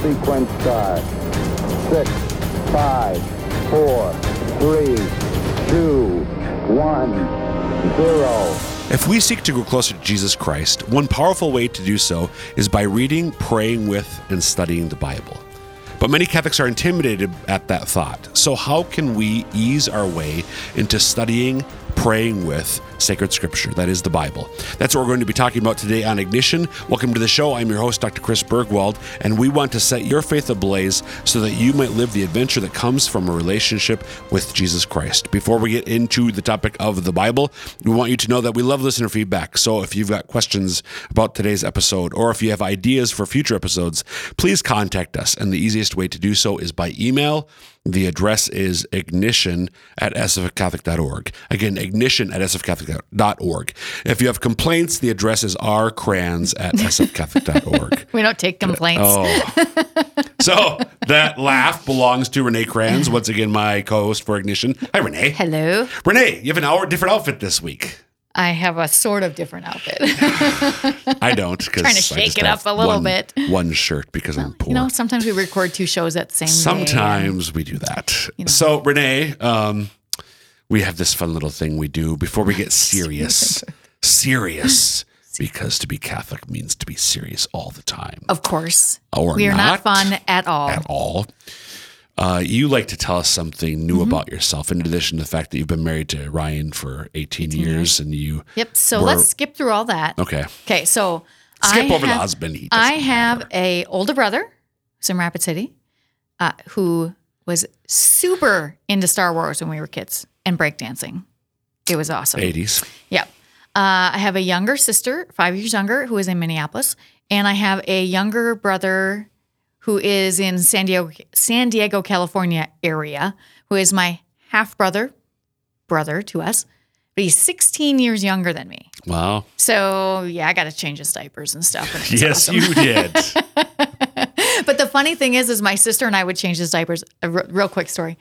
sequence start. Six, five, four, three, two, one, zero. If we seek to grow closer to Jesus Christ, one powerful way to do so is by reading, praying with, and studying the Bible. But many Catholics are intimidated at that thought. So, how can we ease our way into studying, praying with sacred scripture? That is the Bible. That's what we're going to be talking about today on Ignition. Welcome to the show. I'm your host, Dr. Chris Burgwald, and we want to set your faith ablaze so that you might live the adventure that comes from a relationship with Jesus Christ. Before we get into the topic of the Bible, we want you to know that we love listener feedback. So, if you've got questions about today's episode, or if you have ideas for future episodes, please contact us. And the easiest way to do so is by email. The address is ignition at sfcatholic.org. Again, ignition at sfcatholic.org. If you have complaints, the address is rkranz at sfcatholic.org. We don't take complaints. Oh. so that laugh belongs to Renee Kranz, once again, my co host for Ignition. Hi, Renee. Hello. Renee, you have an hour different outfit this week. I have a sort of different outfit. I don't because Trying to shake it up a little bit. One shirt because I'm poor. you know, sometimes we record two shows at the same. Sometimes we do that. So, Renee, um, we have this fun little thing we do before we get serious. serious. Because to be Catholic means to be serious all the time. Of course. Or we are not not, fun at all. At all. Uh, you like to tell us something new Mm-hmm. about yourself, in addition to the fact that you've been married to Ryan for 18, years and you. Yep. So were- let's skip through all that. Okay. Okay. So Skip I over the have- husband. He I have matter. a older brother who's in Rapid City, uh, who was super into Star Wars when we were kids and breakdancing. It was awesome. 80s. Yep. Uh, I have a younger sister, five years younger, who is in Minneapolis, and I have a younger brother who is in San Diego, San Diego, California area, who is my half brother, brother to us, but he's 16 years younger than me. Wow. So yeah, I got to change his diapers and stuff. and Yes, awesome. you did. But the funny thing is, is my sister and I would change his diapers. A re- real quick story,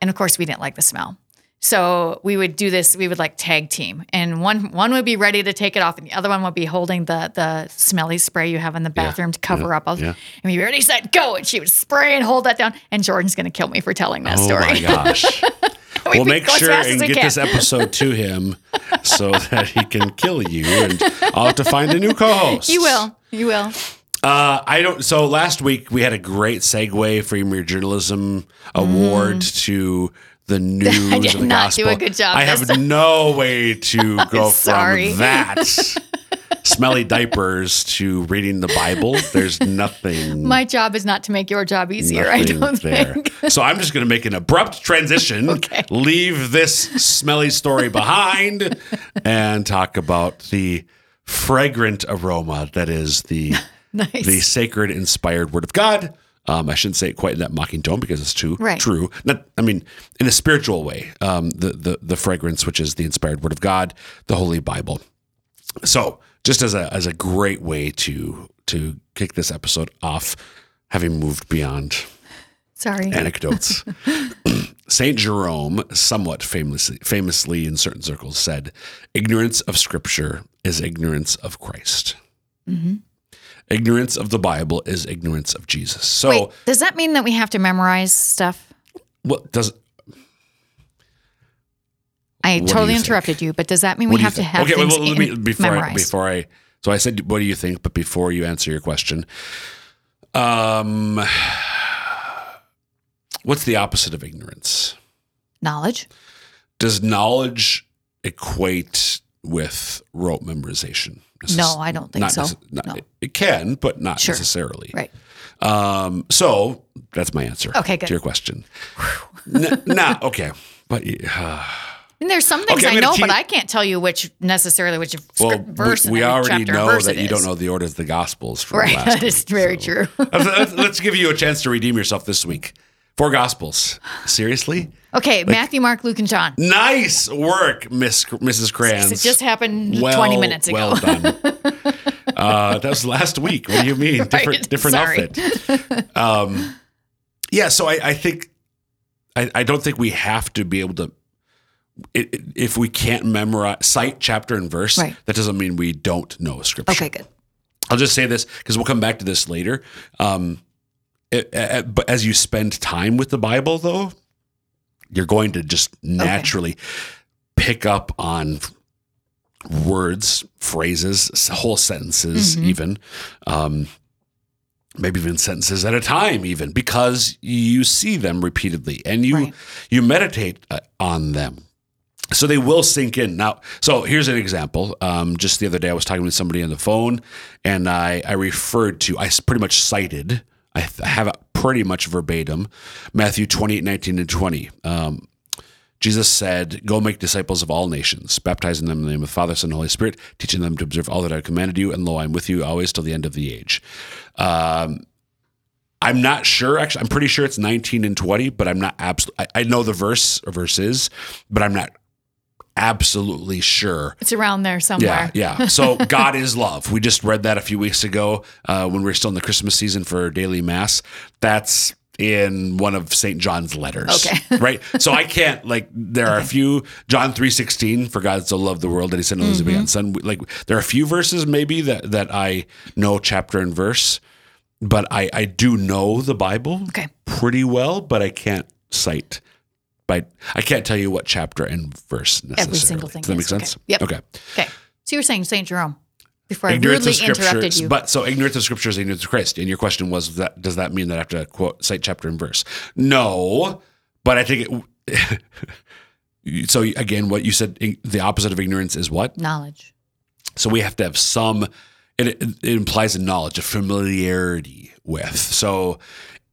and of course we didn't like the smell. So we would do this. We would like tag team, and one one would be ready to take it off, and the other one would be holding the the smelly spray you have in the bathroom to cover yeah, up. All, yeah. And we'd be ready, set, go, and she would spray and hold that down. And Jordan's gonna kill me for telling that oh story. Oh my gosh. We We'll make sure and get can. this episode to him so that he can kill you, and I'll have to find a new co-host. You will. You will. Uh, I don't. So last week we had a great segue from your journalism award to the news. I did of the not do a good job I have no way to go from that smelly diapers to reading the Bible. There's nothing. My job is not to make your job easier. I don't there. think. So I'm just going to make an abrupt transition, Okay. leave this smelly story behind, and talk about the fragrant aroma that is the Nice. the sacred inspired word of God. Um, I shouldn't say it quite in that mocking tone because it's true. Right. True. Not, I mean, in a spiritual way, um, the, the the fragrance, which is the inspired word of God, the Holy Bible. So, just as a as a great way to to kick this episode off, having moved beyond Sorry. anecdotes. Saint Jerome, somewhat famously, famously in certain circles, said, "Ignorance of Scripture is ignorance of Christ. Mm-hmm. Ignorance of the Bible is ignorance of Jesus." So, Wait, does that mean that we have to memorize stuff? what does I totally you interrupted you, but does that mean what we have to have okay? things Well, let me before I, memorized? before I. So I said, "What do you think?" But before you answer your question, um, what's the opposite of ignorance? Knowledge. Does knowledge equate with rote memorization? No, I don't think so. necess- not- No. it, can, but not Sure. necessarily. Right. Um, so that's my answer. Okay, good. To your question. N- not okay, but uh, And there's some things Okay, I know, but I can't tell you which necessarily which well, verse we, we already know that you don't know the order of the Gospels from Right, last that is week, very so. true. let's- let's give you a chance to redeem yourself this week. Four Gospels. Seriously? Okay, Matthew, Mark, Luke, and John. Nice work, Miss Mrs. Kranz. It just happened well, 20 minutes ago. Well done. uh, that was last week. What do you mean? Different, Right. different Sorry. outfit. Um, yeah. So I, I think I, I don't think we have to be able to. It, it- if we can't memorize cite chapter and verse, Right. that doesn't mean we don't know scripture. Okay, good. I'll just say this because we'll come back to this later. Um, it, but as you spend time with the Bible, though, you're going to just naturally pick up on words, phrases, whole sentences, even. Um, maybe even sentences at a time even because you see them repeatedly and you Right. you meditate uh, on them so they will sink in now so here's an example um, just the other day i was talking with somebody on the phone and i i referred to i pretty much cited i have it pretty much verbatim matthew 28 19 and 20 um, Jesus said, Go make disciples of all nations, baptizing them in the name of the Father, Son, and Holy Spirit, teaching them to observe all that I commanded you, and lo, I'm with you always till the end of the age. Um, I'm not sure, actually, I'm pretty sure it's 19 and 20, but I'm not absolutely, I know the verse or verses, but I'm not absolutely sure. It's around there somewhere. Yeah, yeah. So God is love. We just read that a few weeks ago uh, when we were still in the Christmas season for daily mass. That's in one of St. John's letters. Okay. right. So I can't like there are a few John three sixteen for God so loved the world that he sent only his begotten son. Like there are a few verses maybe that that I know chapter and verse, but I I do know the Bible Okay. pretty well, but I can't cite. By, I can't tell you what chapter and verse necessarily. Every single thing Does that make is, okay. sense? Yep. Okay. Okay. So you were saying St. Jerome before I Ignorance rudely of interrupted you. but so ignorance of scripture is ignorance of Christ. And your question was that does that mean that I have to quote cite chapter and verse? No, but I think it. so again, what you said, the opposite of ignorance is what? Knowledge. So we have to have some. It, it implies a knowledge, a familiarity with. So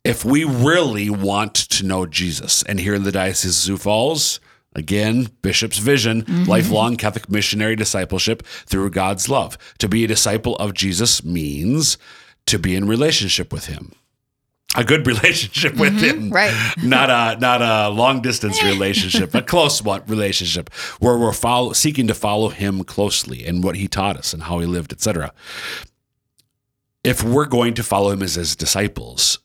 if we really want to know Jesus, and here in the Diocese of Sioux Falls, again, Bishop's vision, mm-hmm. lifelong Catholic missionary discipleship through God's love. To be a disciple of Jesus means to be in relationship with Him. A good relationship with mm-hmm. him, right. Not a not a long distance relationship, a close one relationship where we're follow, seeking to follow him closely and what he taught us and how he lived, etc. If we're going to follow him as his disciples,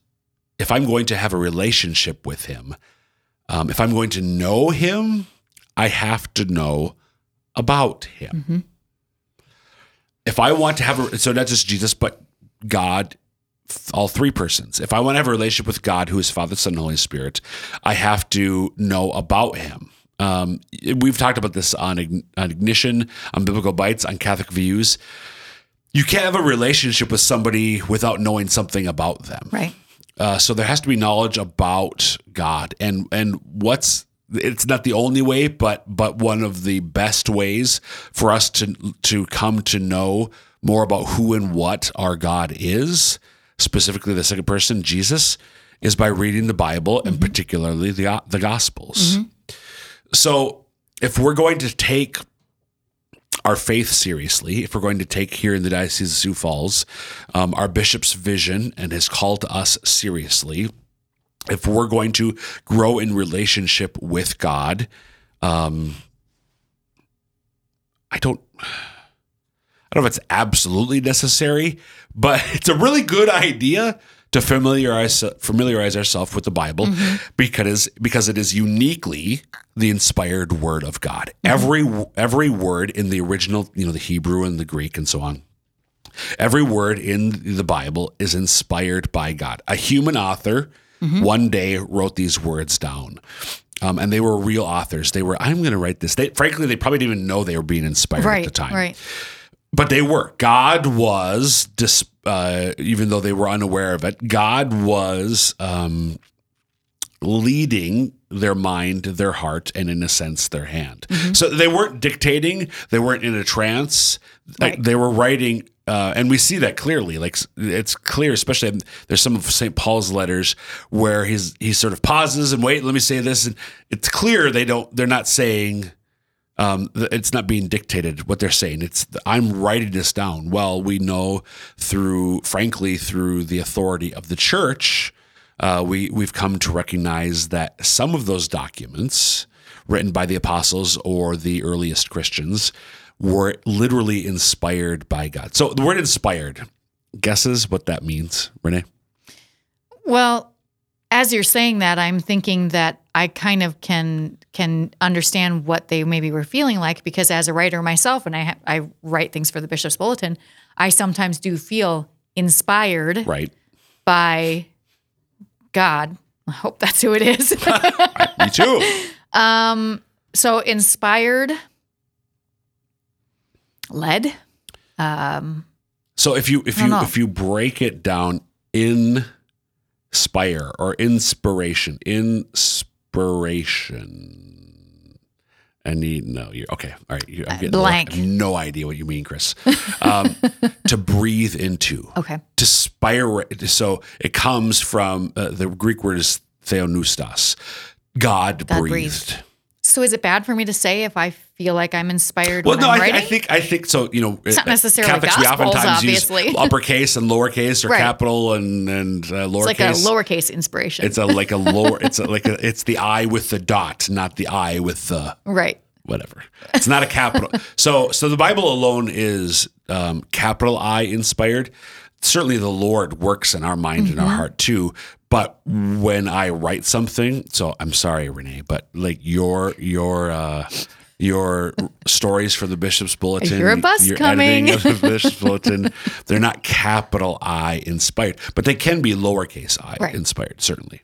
if I'm going to have a relationship with him, um, if I'm going to know him, I have to know about him. If I want to have a so not just Jesus, but God, all three persons. If I want to have a relationship with God, who is Father, Son, and Holy Spirit, I have to know about Him. Um, we've talked about this on, on Ignition, on Biblical Bites, on Catholic Views. You can't have a relationship with somebody without knowing something about them. Right. Uh, so there has to be knowledge about God. And and what's it's not the only way, but but one of the best ways for us to to come to know more about who and what our God is, specifically the second person, Jesus, is by reading the Bible and particularly the the Gospels. So if we're going to take our faith seriously, if we're going to take here in the Diocese of Sioux Falls um, our bishop's vision and his call to us seriously, if we're going to grow in relationship with God, um, I don't. I don't know if it's absolutely necessary, but it's a really good idea to familiarize familiarize ourselves with the Bible because because it is uniquely the inspired word of God. Every every word in the original, you know, the Hebrew and the Greek and so on. Every word in the Bible is inspired by God. A human author one day wrote these words down. Um, and they were real authors. They were, I'm going to write this. They, frankly, they probably didn't even know they were being inspired Right. at the time Right. but they were. God was, dis, uh, even though they were unaware of it, God was um, leading their mind, their heart, and in a sense, their hand. So they weren't dictating. They weren't in a trance. Like, Right. They were writing. Uh, and we see that clearly. Like it's clear, especially there's some of St. Paul's letters where he's he sort of pauses and wait. Let me say this, and it's clear they don't. They're not saying um, it's not being dictated what they're saying. It's I'm writing this down. Well, we know through, frankly, through the authority of the church, uh, we we've come to recognize that some of those documents written by the apostles or the earliest Christians were literally inspired by God. So the word inspired, guesses what that means, Renee? Well, as you're saying that, I'm thinking that I kind of can can understand what they maybe were feeling like because as a writer myself, and I ha- I write things for the Bishop's Bulletin, I sometimes do feel inspired Right. by God. I hope that's who it is. Me too. Um, so inspired, led. Um, So if you if you know. if you break it down, inspire or inspiration, inspiration. I need no. You're okay. All right. You, I'm getting blank. I have no idea what you mean, Chris. Um, to breathe into. okay. To spire. So it comes from uh, the Greek word is theopneustos. God, God breathed. breathed. So is it bad for me to say if I feel like I'm inspired Well, when no, I, writing? I think I think so. You know, It's not necessarily Catholics we oftentimes obviously. use uppercase and lowercase or Right. capital and and uh, lowercase. it's like a lowercase inspiration. It's a like a lower. It's a, like a, it's the I with the dot, not the I with the right. whatever. It's not a capital. so so the Bible alone is um, capital I inspired. Certainly, the Lord works in our mind and our heart too. But when I write something, so I'm sorry, Renee, but like your your uh, your stories for the Bishop's Bulletin, Your bus your coming. editing of the Bishop's Bulletin, they're not capital I inspired, but they can be lowercase I Right. inspired, certainly.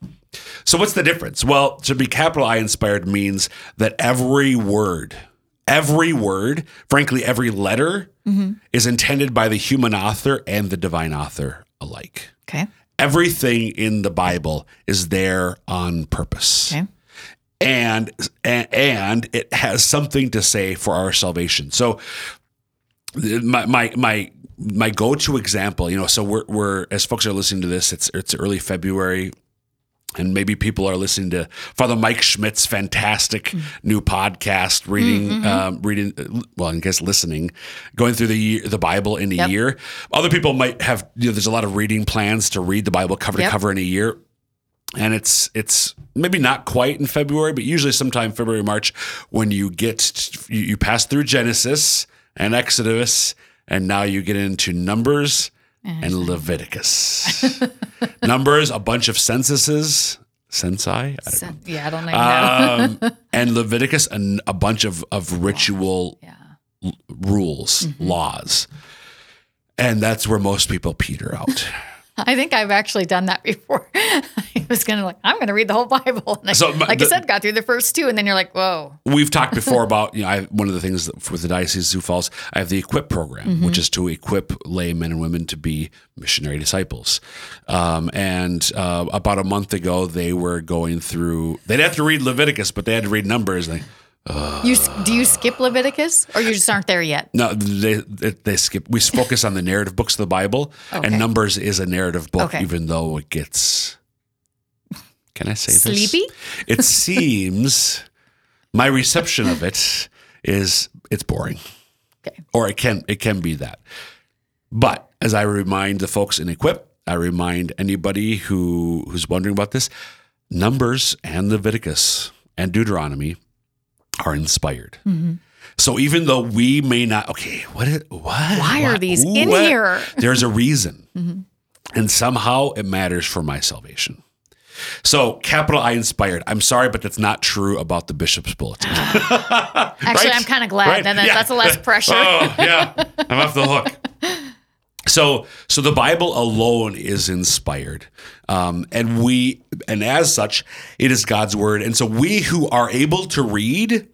So what's the difference? Well, to be capital I inspired means that every word, every word, frankly, every letter mm-hmm. is intended by the human author and the divine author alike. Okay. Everything in the Bible is there on purpose. Okay. And, and it has something to say for our salvation. So my my my my go-to example, you know, so we're we're as folks are listening to this, it's it's early February and maybe people are listening to Father Mike Schmitz's fantastic new podcast, reading, um, reading. Well, I guess listening, going through the year, the Bible in a Yep. year. Other people might have. You know, there's a lot of reading plans to read the Bible cover to cover in a year, and it's it's maybe not quite in February, but usually sometime February March when you get you, you pass through Genesis and Exodus, and now you get into Numbers and Leviticus. Numbers, a bunch of censuses, censi, I don't So- yeah, I don't know. um, and Leviticus, and a bunch of of ritual yeah. l- rules, Mm-hmm. laws, and that's where most people peter out. I think I've actually done that before. I was gonna like, I'm gonna read the whole Bible. And I, So, like the- I said, got through the first two, and then you're like, whoa. We've talked before about you know I, one of the things with the diocese of Sioux Falls, I have the equip program, Mm-hmm. which is to equip lay men and women to be missionary disciples. Um, and uh, about a month ago, they were going through. They'd have to read Leviticus, but they had to read Numbers. And they, You do you skip Leviticus, or you just aren't there yet? No, they they, they skip. We focus on the narrative books of the Bible, Okay. and Numbers is a narrative book, Okay. even though it gets. Can I say this? Sleepy? It seems my reception of it is it's boring, Okay. or it can it can be that. But as I remind the folks in Equip, I remind anybody who who's wondering about this, Numbers and Leviticus and Deuteronomy are inspired. So even though we may not, okay, what? Is, what? Why are these in What? here? There's a reason, and somehow it matters for my salvation. So capital I inspired. I'm sorry, but that's not true about the bishop's bulletin. Ah. Actually, Right? I'm kind of glad. Right? Then that, Yeah. that's less pressure. oh yeah, I'm off the hook. So, so the Bible alone is inspired, um, and we, and as such, it is God's word. And so, we who are able to read,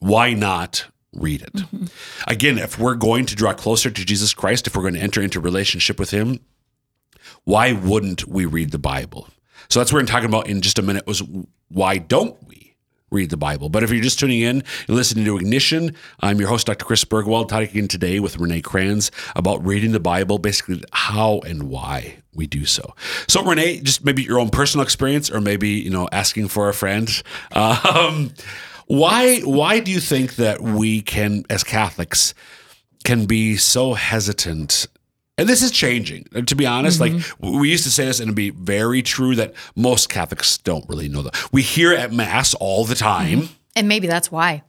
why not read it? Again, if we're going to draw closer to Jesus Christ, if we're going to enter into relationship with Him, why wouldn't we read the Bible? So that's what we're talking about in just a minute. Was why don't we read the Bible? But if you're just tuning in and listening to Ignition, I'm your host, Dr. Chris Burgwald, talking today with Renee Kranz about reading the Bible, basically how and why we do so. So Renee, just maybe your own personal experience, or maybe you know asking for a friend. Um, why why do you think that we can, as Catholics, can be so hesitant and this is changing. To be honest like mm-hmm. we used to say this and it'd be very true that most catholics don't really know that. We hear it at mass all the time. Mm-hmm. And maybe that's why.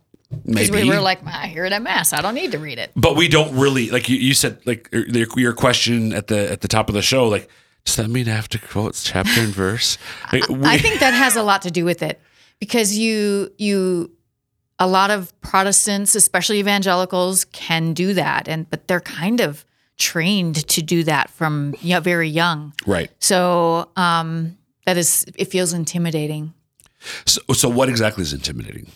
Because we were like, I hear it at mass. I don't need to read it. but we don't really like you, you said like your, your question at the at the top of the show like does that mean i have to quote chapter and verse? Like, we- I think that has a lot to do with it because you you a lot of Protestants, especially evangelicals, can do that, and but they're kind of trained to do that from you know, very young. right So um, that is it feels intimidating. So, so what exactly is intimidating?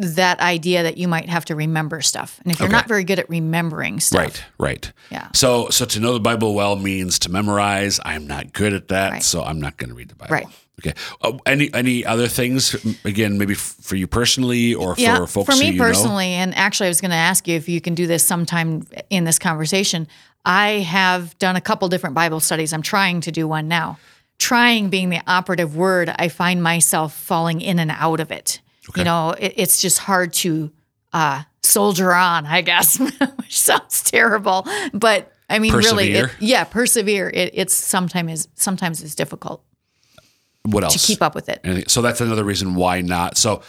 That idea that you might have to remember stuff, and if you're Okay. not very good at remembering stuff, Right, right. Yeah. So, so to know the Bible well means to memorize. I'm not good at that, Right. so I'm not going to read the Bible. Right. Okay. Uh, any any other things? Again, maybe f- for you personally, or for yeah, folks for me you know? personally, and actually, I was going to ask you if you can do this sometime in this conversation. I have done a couple different Bible studies. I'm trying to do one now. Trying being the operative word, I find myself falling in and out of it. You know, it, it's just hard to uh, soldier on, I guess, which sounds terrible, but I mean, really, it, yeah, persevere. It, it's sometimes is sometimes it's difficult What else? to keep up with it. Anything- so that's another reason why not. So,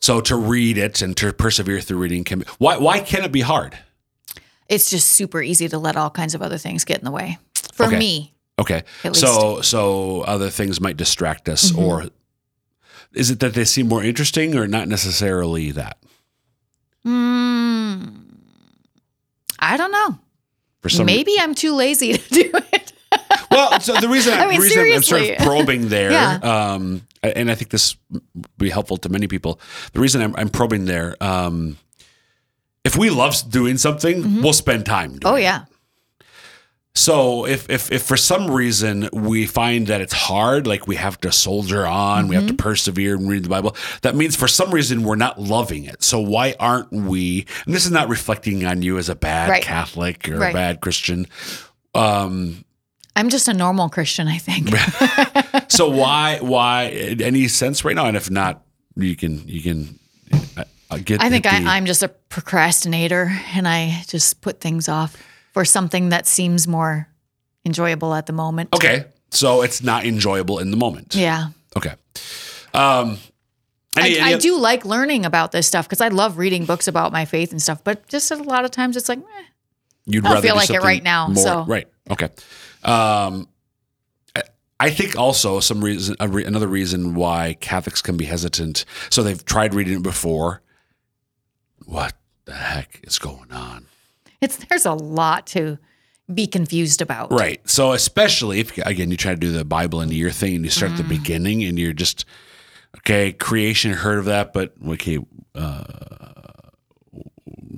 so to read it and to persevere through reading can be, why why can it be hard? It's just super easy to let all kinds of other things get in the way. For Okay. me, Okay. So so other things might distract us, Mm-hmm. or is it that they seem more interesting, or not necessarily that? Hmm. I don't know. Maybe I'm too lazy to do it. Well, so the reason, I I mean, reason I'm sort of probing there, Yeah. um, and I think this would be helpful to many people. The reason I'm, I'm probing there, um, if we love doing something, we'll spend time. Doing oh it. yeah. So if, if if for some reason we find that it's hard, like we have to soldier on, we have to persevere and read the Bible, that means for some reason we're not loving it. So why aren't we? And this is not reflecting on you as a bad Right. Catholic or a bad Christian. Um, I'm just a normal Christian, I think. so why why any sense right now? And if not, you can you can uh, get. I think the- I, I'm just a procrastinator and I just put things off for something that seems more enjoyable at the moment. okay. So it's not enjoyable in the moment. Yeah. Okay. Um, any- I, any I do like learning about this stuff because I love reading books about my faith and stuff, but just a lot of times it's like, eh, You'd I don't rather feel like it right now, More, so. right. Okay. Um, I- think also some reason, a re, another reason why Catholics can be hesitant. So they've tried reading it before. What the heck is going on? it's there's a lot to be confused about. Right. So especially if again you try to do the Bible into your thing and you start Mm. at the beginning and you're just okay, creation heard of that, but okay, uh,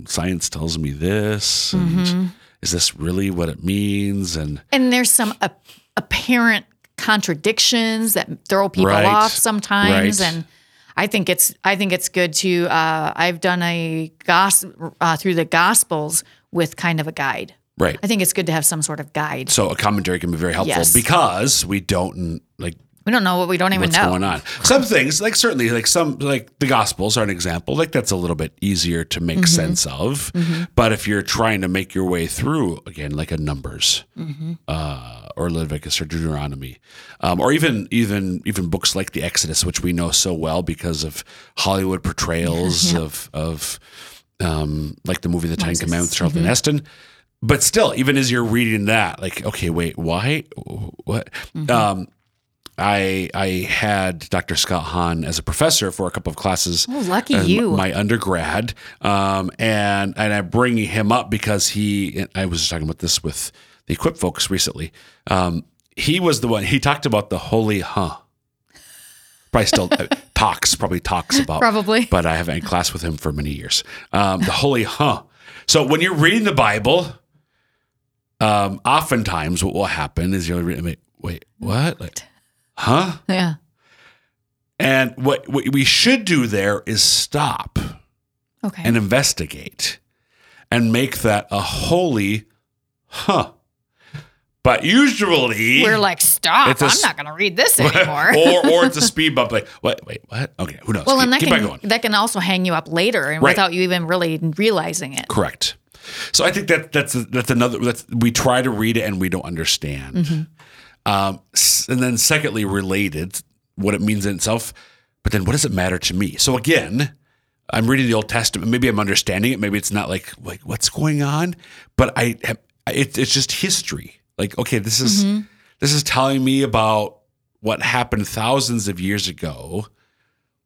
science tells me this, and Mm-hmm. Is this really what it means? And And there's some a- apparent contradictions that throw people Right. off sometimes Right. and I think it's I think it's good to uh, I've done a gospel uh, through the gospels with kind of a guide. right. I think it's good to have some sort of guide. So a commentary can be very helpful Yes. because we don't like We don't know what we don't even what's know. going on. Some things, like certainly, like some, like the Gospels are an example. Like that's a little bit easier to make Mm-hmm. sense of. But if you're trying to make your way through again, like a Numbers, Mm-hmm. uh, or Leviticus or Deuteronomy, um, or even even even books like the Exodus, which we know so well because of Hollywood portrayals of of um, like the movie The Ten Commandments, Charlton Mm-hmm. Heston. But still, even as you're reading that, like, okay, wait, why, what? Mm-hmm. Um, I I had Dr. Scott Hahn as a professor for a couple of classes. Oh, lucky you. My undergrad, um, and and I bring him up because he. I was talking about this with the Equip folks recently. Um, he was the one. He talked about the holy huh. Probably still uh, talks. Probably talks about Probably. but I haven't had class with him for many years. Um, the holy huh. So when you're reading the Bible, um, oftentimes what will happen is you'll read, wait, wait, what? Like, huh? Yeah. And what, what we should do there is stop Okay. and investigate and make that a holy huh. But usually We're like, stop. I'm not going to read this anymore. or or it's a speed bump like what wait what okay who knows well, keep, and that keep can going that can also hang you up later and Right. without you even really realizing it. Correct. So I think that that's that's another that's we try to read it and we don't understand. Mm-hmm. Um, and then secondly, related what it means in itself, but then what does it matter to me? So again, I'm reading the Old Testament. Maybe I'm understanding it. Maybe it's not like like what's going on, but I have, it, it's just history. Like okay, this is Mm-hmm. this is telling me about what happened thousands of years ago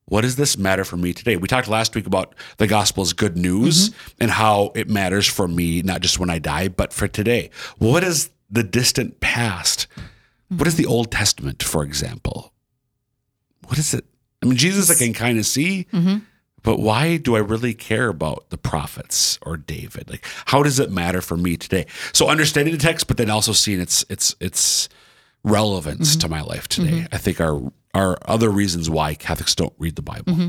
what does this matter for me today? We talked last week about the gospel's good news and how it matters for me, not just when I die, but for today. What does the distant past What is the Old Testament, for example? What is it? I mean, Jesus, I can kind of see, but why do I really care about the prophets or David? Like, how does it matter for me today? So, understanding the text, but then also seeing its its its relevance to my life today, mm-hmm. I think are are other reasons why Catholics don't read the Bible. Mm-hmm.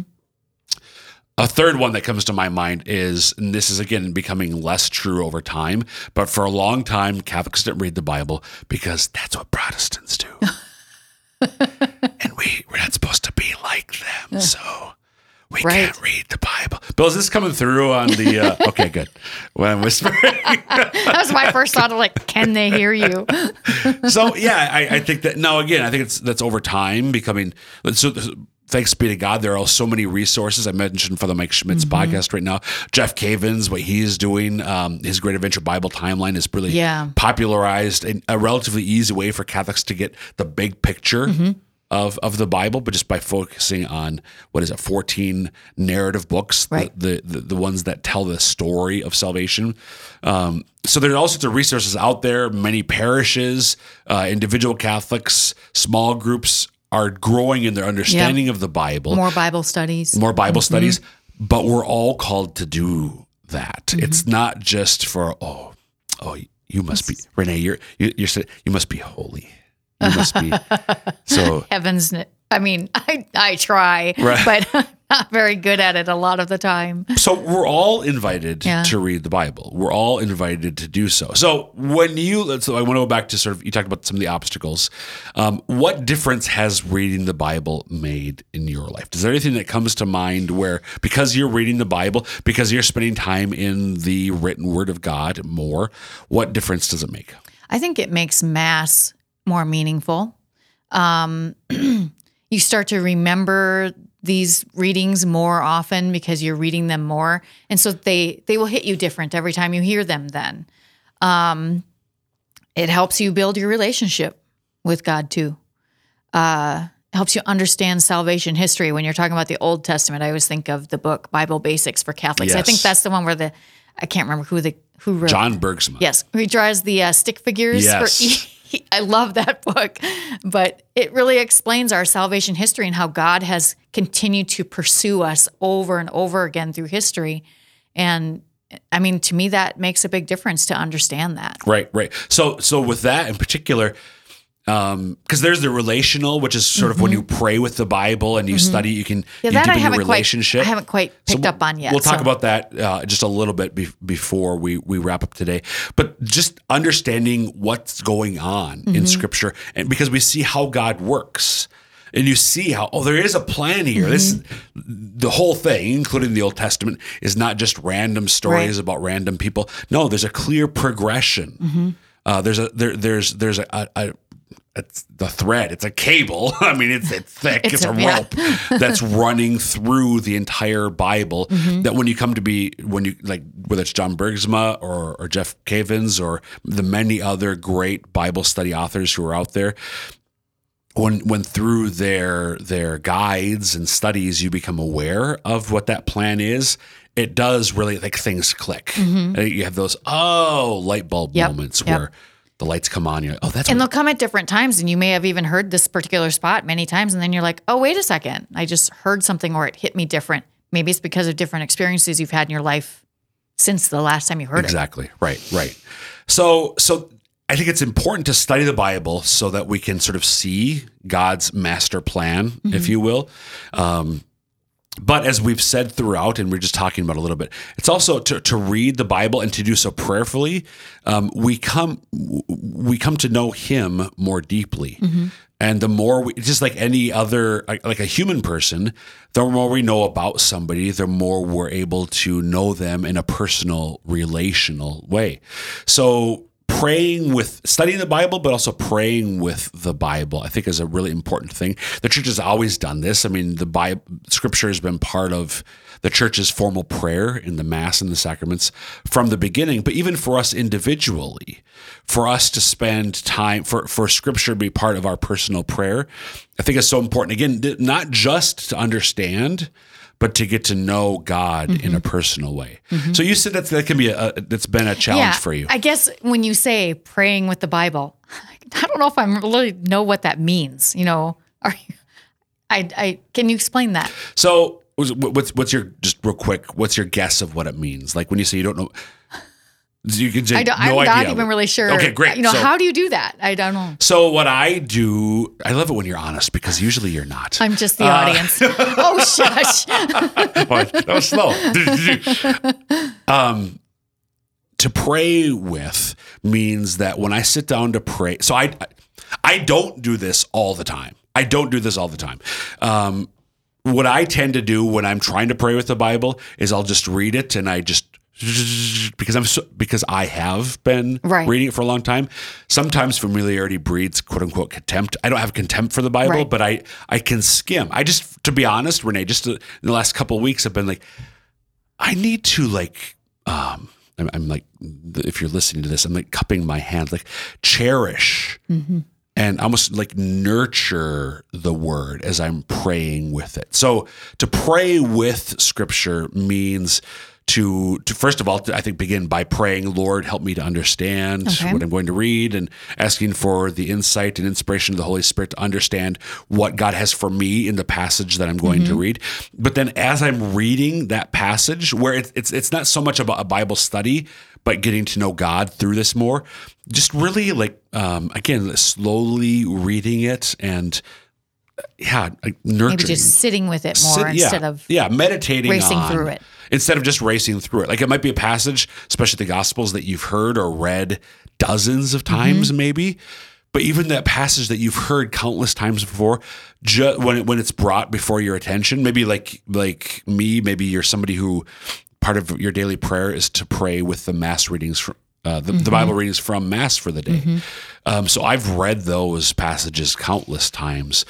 A third one that comes to my mind is, and this is again becoming less true over time, but for a long time, Catholics didn't read the Bible because that's what Protestants do. and we, we're not supposed to be like them. So we Right. can't read the Bible. Bill, is this coming through on the. Uh, okay, good. When I'm whispering. That was my first thought of like, can they hear you? so yeah, I, I think that no, again, I think it's that's over time becoming. So thanks be to God, there are so many resources. I mentioned for the Mike Schmitz Mm-hmm. podcast right now, Jeff Cavins, what he's doing, um, his Great Adventure Bible Timeline is really Yeah. popularized and a relatively easy way for Catholics to get the big picture. Mm-hmm. Of, of the Bible, but just by focusing on what is it, 14 narrative books, the- Right. the, the, the ones that tell the story of salvation. Um, so there's all sorts of resources out there. Many parishes, uh, individual Catholics, small groups are growing in their understanding of the Bible, more, Bible studies. More Bible mm-hmm. studies. But we're all called to do that. Mm-hmm. It's not just for oh oh you must be Renee. You're you, you're you must be holy. You must be so Heavens, I mean, I, I try, Right. but not very good at it a lot of the time. So we're all invited Yeah. to read the Bible. We're all invited to do so. So when you, let's so I want to go back to sort of, you talked about some of the obstacles. Um, what difference has reading the Bible made in your life? Is there anything that comes to mind where, because you're reading the Bible, because you're spending time in the written Word of God more, what difference does it make? I think it makes Mass more meaningful. Um, you start to remember these readings more often because you're reading them more, and so they they will hit you different every time you hear them. Then, um, it helps you build your relationship with God too. Uh, helps you understand salvation history. When you're talking about the Old Testament, I always think of the book Bible Basics for Catholics. I think that's the one where the I can't remember who the who wrote John Bergsma. Yes, he draws the uh, stick figures. Yes. For, I love that book, but it really explains our salvation history and how God has continued to pursue us over and over again through history. And I mean, to me, that makes a big difference to understand that. Right, right. So, so with that in particular, because there's the relational, which is sort of when you pray with the Bible and you study, you can Mm-hmm. Yeah, you that I deepen your haven't quite, relationship. I haven't quite So picked up on yet. We'll talk so- about that uh, just a little bit be- before we we wrap up today. But just understanding what's going on Mm-hmm. in Scripture, and because we see how God works. And you see how oh there is a plan here. This Mm-hmm. the whole thing, including the Old Testament, is not just random stories Right. about random people. No, there's a clear progression. Mm-hmm. Uh, there's a there there's there's a, a, a it's the thread. It's a cable. I mean, it's it's thick. It's, It's a a- yeah. rope that's running through the entire Bible. Mm-hmm. That when you come to be when you like whether it's John Bergsma or or Jeff Cavins or the many other great Bible study authors who are out there, when when through their their guides and studies you become aware of what that plan is it does really like things click And you have those oh light bulb Mm-hmm. Yep, moments yep. where the lights come on you're like oh that's And they'll come at different times, and you may have even heard this particular spot many times, and then you're like, "Oh, wait a second! I just heard something, or it hit me different. Maybe it's because of different experiences you've had in your life since the last time you heard it." exactly right right so so i think it's important to study the bible so that we can sort of see god's master plan if you will um, but as we've said throughout, and we're just talking about a little bit, it's also to, to read the Bible and to do so prayerfully. Um, we come we come to know Him more deeply, and the more we, just like any other like a human person, the more we know about somebody, the more we're able to know them in a personal, relational way. So praying with studying the Bible, but also praying with the Bible, I think is a really important thing. The church has always done this. I mean, the Bible, Scripture has been part of the church's formal prayer in the Mass and the sacraments from the beginning. But even for us individually, for us to spend time for for Scripture to be part of our personal prayer, I think is so important. Again, not just to understand but to get to know God in Mm-hmm. a personal way. So you said that that can be a, that's been a challenge for you. I guess when you say praying with the Bible, I don't know if I really know what that means. You know, are you, I, I, can you explain that? So what's what's your just real quick? What's your guess of what it means? Like when you say you don't know, you can say I don't, no I'm idea. not even really sure. Okay, great. You know, So- how do you do that? I don't know. So what I do, I love it when you're honest because usually you're not. I'm just the Uh, audience. oh, shush. That was slow. um, to pray with means that when I sit down to pray, so I, I don't do this all the time. I don't do this all the time. Um, what I tend to do when I'm trying to pray with the Bible is I'll just read it and I just because I'm so, because I have been Right. reading it for a long time. Sometimes familiarity breeds quote unquote contempt. I don't have contempt for the Bible, Right. but I I can skim. I just to be honest, Renee, just in the last couple of weeks, I've been like, I need to like um I'm, I'm like if you're listening to this, I'm like cupping my hands, like cherish and almost like nurture the word as I'm praying with it. So to pray with scripture means to, to first of all, I think begin by praying, Lord, help me to understand Okay. what I'm going to read and asking for the insight and inspiration of the Holy Spirit to understand what God has for me in the passage that I'm going to read. But then as I'm reading that passage, where it's, it's, it's not so much about a Bible study, but getting to know God through this more, just really like, um, again, slowly reading it and yeah, like nurturing. Maybe just sitting with it more Sit- yeah, instead of yeah, meditating racing on- through it. instead of just racing through it. Like it might be a passage, especially the Gospels, that you've heard or read dozens of Mm-hmm. times, maybe. But even that passage that you've heard countless times before, ju- when it, when it's brought before your attention, maybe like like me, maybe you're somebody who part of your daily prayer is to pray with the mass readings from. Uh, the, the Bible readings from Mass for the day. Um, so I've read those passages countless times,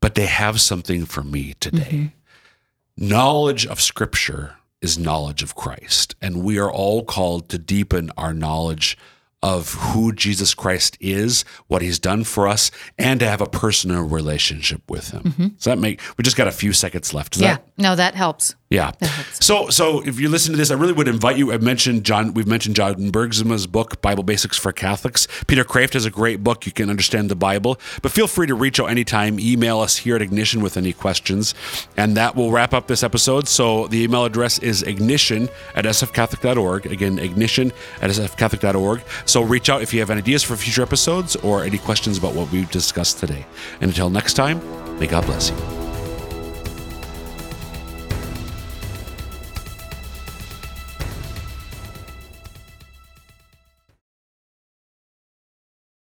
but they have something for me today mm-hmm. knowledge of scripture is knowledge of Christ. And we are all called to deepen our knowledge of who Jesus Christ is, what he's done for us, and to have a personal relationship with him. Mm-hmm. Does that make we just got a few seconds left? Does yeah. that No, that helps. Yeah. So, so if you listen to this, I really would invite you. I've mentioned John. We've mentioned John Bergsma's book, Bible Basics for Catholics. Peter Kreeft has a great book. You can understand the Bible. But feel free to reach out anytime. Email us here at Ignition with any questions, and that will wrap up this episode. So the email address is ignition at sfcatholic.org. Again, ignition at sfcatholic.org. So reach out if you have any ideas for future episodes or any questions about what we've discussed today. And until next time, may God bless you.